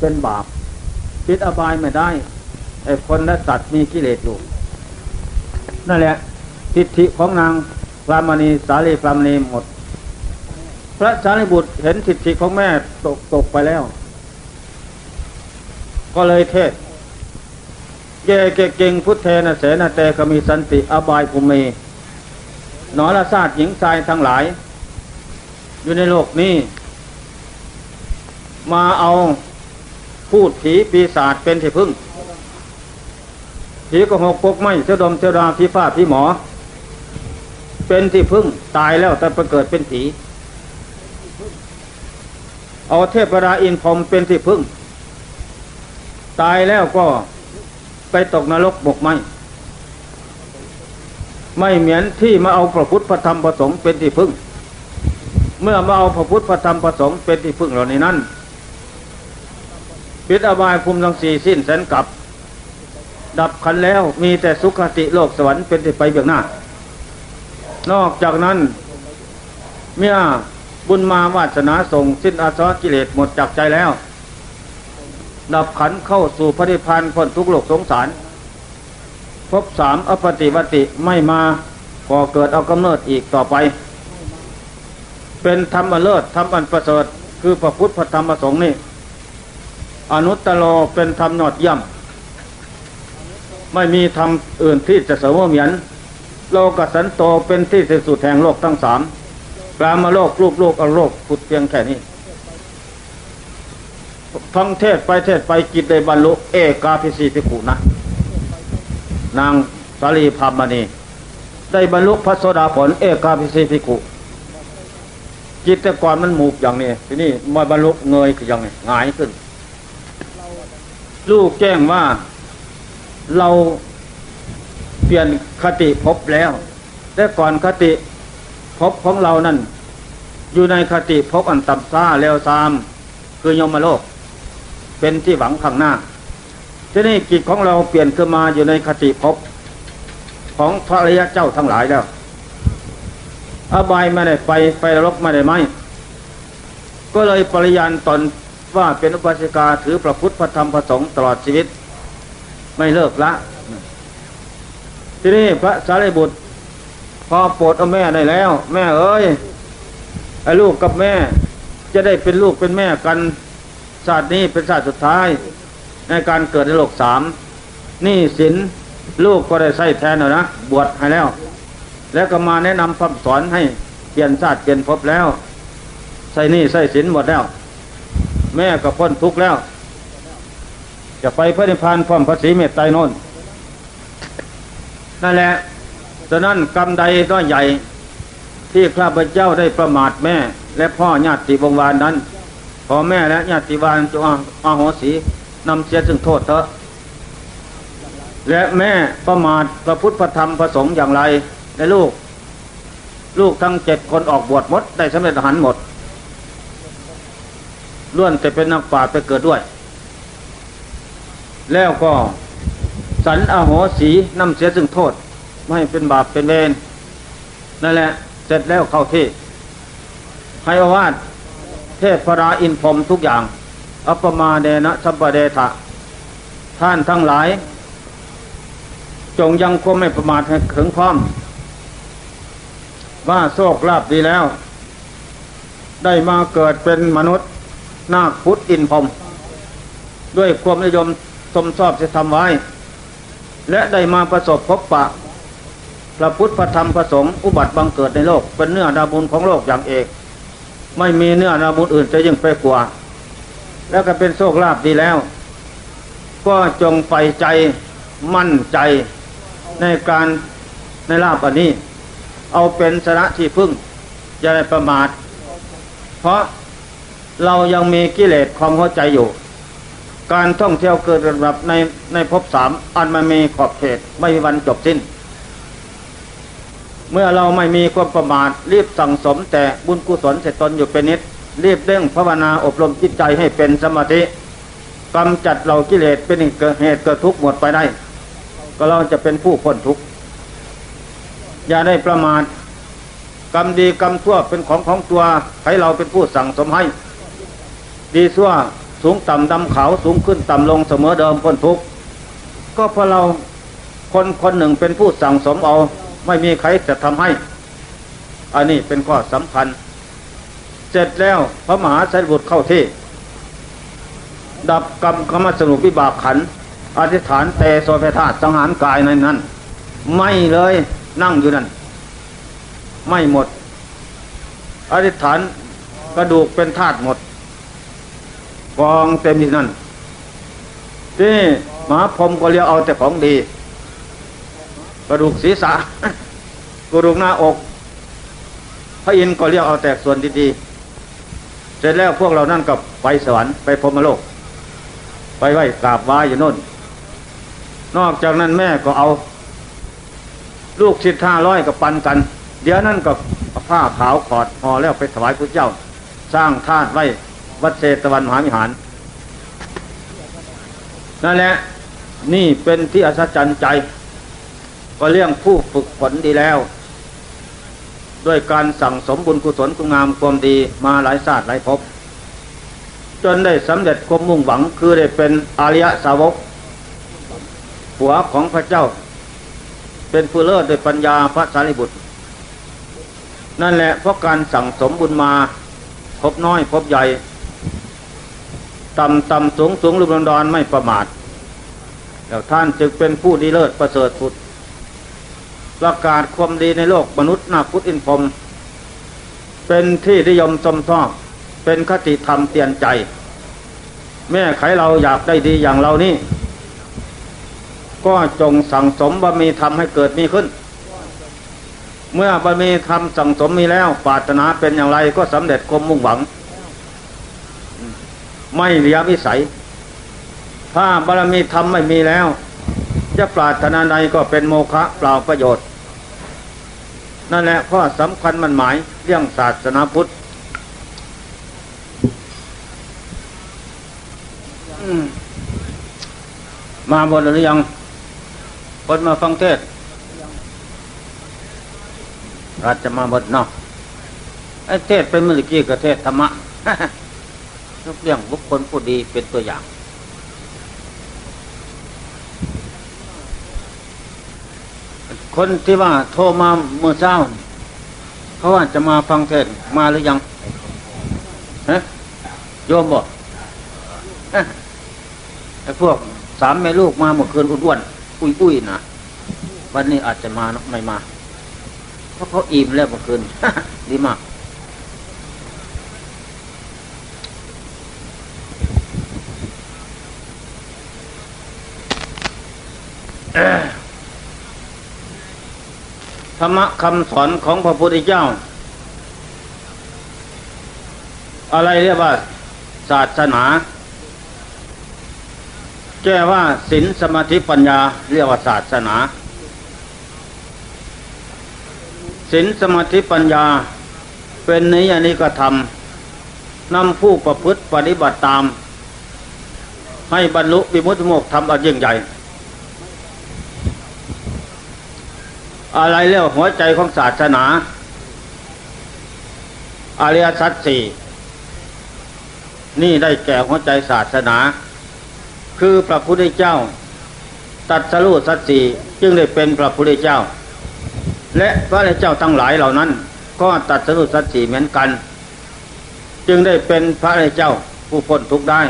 เป็นบาปปิดอบายไม่ได้ไอ้คนและสัตว์มีกิเลสอยู่ นั่นแหละ ทิฏฐิของนางพรามณีสาลีพรามณีหมด พระสารีบุตรเห็นทิฏฐิของแม่ตกตกไปแล้ว ก็เลยเทศเยเกเก่งพุทเทนะเสนาเตกมีสันติอบายภูมิหนอละซาตหญิงชายทั้งหลาย อยู่ในโลกนี้ มาเอา พูดผีปีศาจเป็นที่พึ่ง ผีก็หกปกไม่เสดมเสดาผีฟ้าผีหมอ เป็นที่พึ่งตายแล้วแต่ไปเกิดเป็นผี เอาเทพราอินพรมเป็นที่พึ่ง ตายแล้วก็ไปตกนรกบกไหมไม่เหมือนที่มาเอาพระพุทธพระธรรมพระสงฆ์เป็นที่พึ่ง เมื่อมาเอาพระพุทธพระธรรมพระสงฆ์เป็นที่พึ่งเหล่านี้นั้น ปิดอบายภูมิทั้งสี่สิ้นแสนกลับ ดับขันแล้วมีแต่สุขติโลกสวรรค์เป็นที่ไปเบื้องหน้า นอกจากนั้น เมื่อบุญมาวาสนาส่งสิ้นอาสวะกิเลสหมดจากใจแล้ว ดับขันเข้าสู่พระนิพพานพ้นทุกโลกสงสาร พบสามอปฏิวติไม่มาก่อเกิดเอากำเนิดอีกต่อไป เป็นธรรมเลิศธรรมอันประเสริฐคือพระพุทธพระธรรมพระสงฆ์นี่ อนุตตโลเป็นธรรมยอดเยี่ยมไม่มีธรรมอื่นที่จะเสมอเหมือนโลกสันโตเป็นที่สิ้นสุดแห่งโลกทั้งสามกลามาโลกรูปโลกอโลกพุดเพียงแค่นี้ท่องเทศไปเทศไปกิจได้บรรลุเอกาพิสีพิขุนะนางสาลีพามณีได้บรรลุพระโสดาผลเอกาพิสีพิขุจิตแต่ก่อนมันหมูกอย่างนี้ ทีนี้มาบรรลุเงยอย่างนี้หงายขึ้น ลูกแจ้งว่าเราเปลี่ยนคติภพแล้ว แต่ก่อนคติภพของเรานั่น อยู่ในคติภพอันต่ำซ่าแล้วซามคือยมโลก เป็นที่หวังข้างหน้าทีนี้กิจของเราเปลี่ยนขึ้นมาอยู่ในคติภพของพระริยเจ้าทั้งหลายแล้วอบายไม่ได้ไปไปรกไม่ได้ไหมก็เลยปริยานตน ว่าเป็นอุปาสิกาถือพระพุทธพระธรรมพระสงฆ์ตลอดชีวิต ไม่เลิกละ ที่นี้พระสารีบุตร พอโปรดเอาแม่ได้แล้ว แม่เอ้ยไอ้ลูกกับแม่ จะได้เป็นลูกเป็นแม่กันชาตินี้เป็นชาติสุดท้าย ในการเกิดในโลกสามนี่สินลูกก็ได้ใส่แทนแล้วนะบวชให้แล้ว แล้วก็มาแนะนำคำสอนให้เปลี่ยนชาติเปลี่ยนภพแล้ว ใส่นี่ใส่สินหมดแล้ว แม่ก็พ้นทุกข์แล้ว จะไปพระนิพพานพร้อมพระศรีเมตไตรโนนนั่นแหละ ฉะนั้นกรรมใดก็ใหญ่ ที่ข้าพเจ้าได้ประมาทแม่ และพ่อญาติวงวานนั้นพอแม่และญาติวานจงอาโหสีนำเสียซึ่งโทษเถอะ และแม่ประมาทพระพุทธพระธรรมพระสงฆ์อย่างไรในลูก ลูกทั้งเจ็ดคนออกบวชหมดได้สำเร็จหันหมด ล้วนแต่เป็นนักปราชญ์ไปเกิดด้วย แล้วก็สันอโหสีนำเสียซึ่งโทษ ไม่ให้เป็นบาปเป็นเวรนั่นแหละ เสร็จแล้วเข้าที่ให้อาวาสเทพพราอินพรมทุกอย่าง อัปมาเดนะสัมปเดทะ ท่านทั้งหลาย จงยังควไม่ประมาทให้ถึงพร้อมว่าโชคลาภดีแล้ว ได้มาเกิดเป็นมนุษย์ นาคพุทธอินพรมด้วยความนิยมสมชอบจะทำไว้ และได้มาประสบพบปะ พระพุทธพระธรรมพระสงฆ์อุบัติบังเกิดในโลก เป็นเนื้อนาบุญของโลกอย่างเอก ไม่มีเนื้อนาบุญอื่นจะยิ่งไปกว่า แล้วก็เป็นโชคลาภดีแล้ว ก็จงใฝ่ใจมั่นใจในการในลาภอันนี้ เอาเป็นสระที่พึ่งอย่าได้ประมาท เพราะ เรายังมีกิเลสความเข้าใจอยู่ การท่องเที่ยวเกิดระดับในในภพสามอันมันมีขอบเขตไม่มีวันจบสิ้น เมื่อเราไม่มีความประมาทรีบสั่งสมแต่บุญกุศลเสร็จตนอยู่เป็นนิด รีบเร่งภาวนาอบรมจิตใจให้เป็นสมาธิกำจัดเรากิเลสเป็นเหตุเกิดทุกข์หมดไปได้ ก็เราจะเป็นผู้พ้นทุกข์อย่าได้ประมาทกรรมดีกรรมชั่วเป็นของของตัวให้เราเป็นผู้สั่งสมให้ ดีซั่วสูงต่ำดำขาวสูงขึ้นต่ำลงเสมอเดิมพ้นทุกข์ก็เพราะเราคนคนหนึ่งเป็นผู้สั่งสมเอา ไม่มีใครจะทำให้ อันนี้เป็นข้อสำคัญ เสร็จแล้วพระมหาสัยบุตรเข้าที่ ดับกรรมกรรมสรุปวิบากขันอธิษฐานเตโสเพธาสังหารกายในนั้น ไม่เลยนั่งอยู่นั่น ไม่หมด อธิษฐานกระดูกเป็นธาตุหมด กองเต็มที่นั่นที่หมาพรหมก็เรียกเอาแต่ของดี กระดูกศีรษะกระดูกหน้าอก พระอินทร์ก็เรียกเอาแต่ส่วนดีๆเสร็จแล้วพวกเรานั่นกับไปสวรรค์ไปพรหมโลก ไปไหว้กราบไหว้อยู่โน่น นอกจากนั้นแม่ก็เอา ลูกชิดห้าร้อยกับปันกัน เดี๋ยวนั่นกับผ้าขาวขอดพอแล้วไปถวายพระเจ้า สร้างธาตุไว้ วัดเศตวันมหาวิหารนั่นแหละนี่เป็นที่อัศจรรย์ใจ ก็เรื่องผู้ฝึกฝนดีแล้ว ด้วยการสั่งสมบุญกุศลคุณงามความดีมาหลายศาสตร์หลายภพจนได้สำเร็จความมุ่งหวังคือได้เป็นอริยสาวกหัวของพระเจ้า เป็นผู้เลิศด้วยปัญญาพระสารีบุตร นั่นแหละเพราะการสั่งสมบุญมาพบน้อยพบใหญ่ ต่ำต่ำสูงสูงลุมดอนไม่ประมาทแล้วท่านจึงเป็นผู้ดีเลิศประเสริฐสุด ประกาศความดีในโลกมนุษย์นาพุทธอินพรมเป็นที่นิยมชมชอบเป็นคติธรรมเตือนใจ แม่ไขเราอยากได้ดีอย่างเรานี่ ก็จงสั่งสมบารมีธรรมให้เกิดมีขึ้น เมื่อบารมีธรรมสั่งสมมีแล้วปรารถนาเป็นอย่างไรก็สำเร็จความมุ่งหวัง ไม่เหลียวิสัย ถ้าบารมีธรรมไม่มีแล้ว จะปรารถนาใดก็เป็นโมฆะเปล่าประโยชน์ นั่นแหละข้อสำคัญมันหมายเรื่องศาสนาพุทธมาบนหรือยังคนมาฟังเทศอาจจะมาบนเนาะไอ้เทศเป็นมือกี้กับเทศธรรมะ ทุกเรื่องบุคคลผู้ดีเป็นตัวอย่าง คนที่ว่าโทรมาเมื่อเช้าเขาว่าจะมาฟังเทศมาหรือยังฮะโยมบอกไอ้พวกสามแม่ลูกมาเมื่อคืนอ้วนๆอุ้ยนะวันนี้อาจจะมาไม่มา เพราะเขาอิ่มแล้วเมื่อคืนดีมาก ธรรมะคำสอนของพระพุทธเจ้า อะไรเรียกว่า ศาสนาแก้ว่าศีลสมาธิปัญญาเรียกว่าศาสนาศีลสมาธิปัญญา เป็นนิยานิกธรรมนำผู้ประพฤติปฏิบัติตาม ให้บรรลุวิมุตติโมกธรรมอันยิ่งใหญ่ อะไรเรียกหัวใจของศาสนาอริยสัจสี่นี่ได้แก่หัวใจศาสนา คือพระพุทธเจ้า ตัดสรู้สัจสี่จึงได้เป็นพระพุทธเจ้า และพระเจ้าทั้งหลายเหล่านั้น ก็ตัดสรู้สัจสี่เหมือนกัน จึงได้เป็นพระเจ้าผู้พ้นทุกข์ได้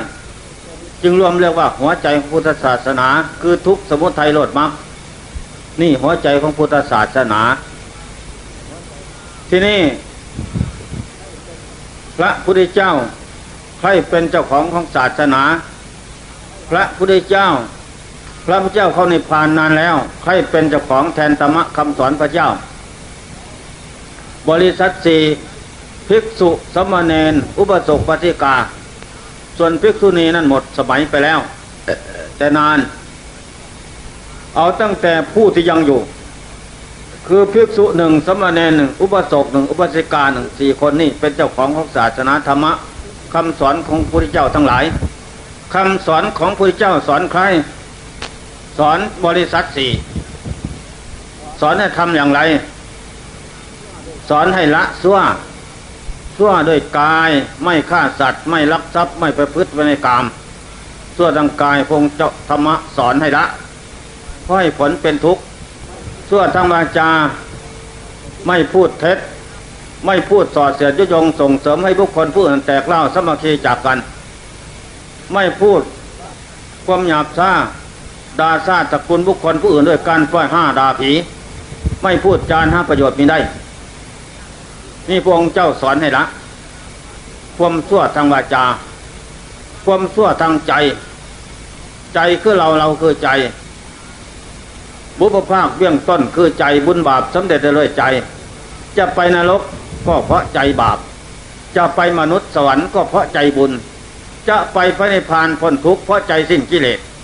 จึงรวมเรียกว่าหัวใจของพุทธศาสนา คือทุกสมุทัยโลดมรรค นี่หัวใจของพุทธศาสนา ที่นี่ พระพุทธเจ้า ใครเป็นเจ้าของของศาสนา พระพุทธเจ้า พระพุทธเจ้าเข้าในพานนานแล้ว ใครเป็นเจ้าของแทนธรรมะคำสอนพระเจ้า บริษัทสี่ภิกษุสมณเณรอุปสกปฏิกา ส่วนภิกษุณีนั้นหมดสมัยไปแล้ว แต่นาน เอาตั้งแต่ผู้ที่ยังอยู่ คือภิกษุหนึ่งสมณเณรหนึ่งอุปสกหนึ่งอุปสิกาหนึ่งสี่คนนี่เป็นเจ้าของของศาสนาธรรมะคำสอนของพระพุทธเจ้าทั้งหลายคำสอนของพระพุทธเจ้าสอนใคร สอนบริษัทสี่สอนให้ทำอย่างไร สอนให้ละซัวชั่วด้วยกายไม่ฆ่าสัตว์ ไม่ลักทรัพย์ไม่ประพฤติในกามชั่วทางกายพงเจ้าธรรมะสอนให้ละ เพราะให้ผลเป็นทุกข์ชั่วทางวาจา ไม่พูดเท็จ ไม่พูดสอดเสียดยุยงส่งเสริมให้บุคคลผู้อื่นแตกเล่าสมัคคีจากกัน ไม่พูดความหยาบซ่าดาซาตระกูลบุคคลผู้อื่นด้วยการปล่อยห้าดาผี ไม่พูดจานหาประโยชน์มีได้ นี่พระองค์เจ้าสอนให้ละความชั่วทางวาจา ความชั่วทางใจ ใจคือเราเราคือใจ บุพภาคเบื้องต้นคือใจบุญบาปสำเร็จได้เลยใจ จะไปนรกก็เพราะใจบาป จะไปมนุษย์สวรรค์ก็เพราะใจบุญ จะไปพระนิพพานพ้นทุกข์เพราะใจสิ้นกิเลส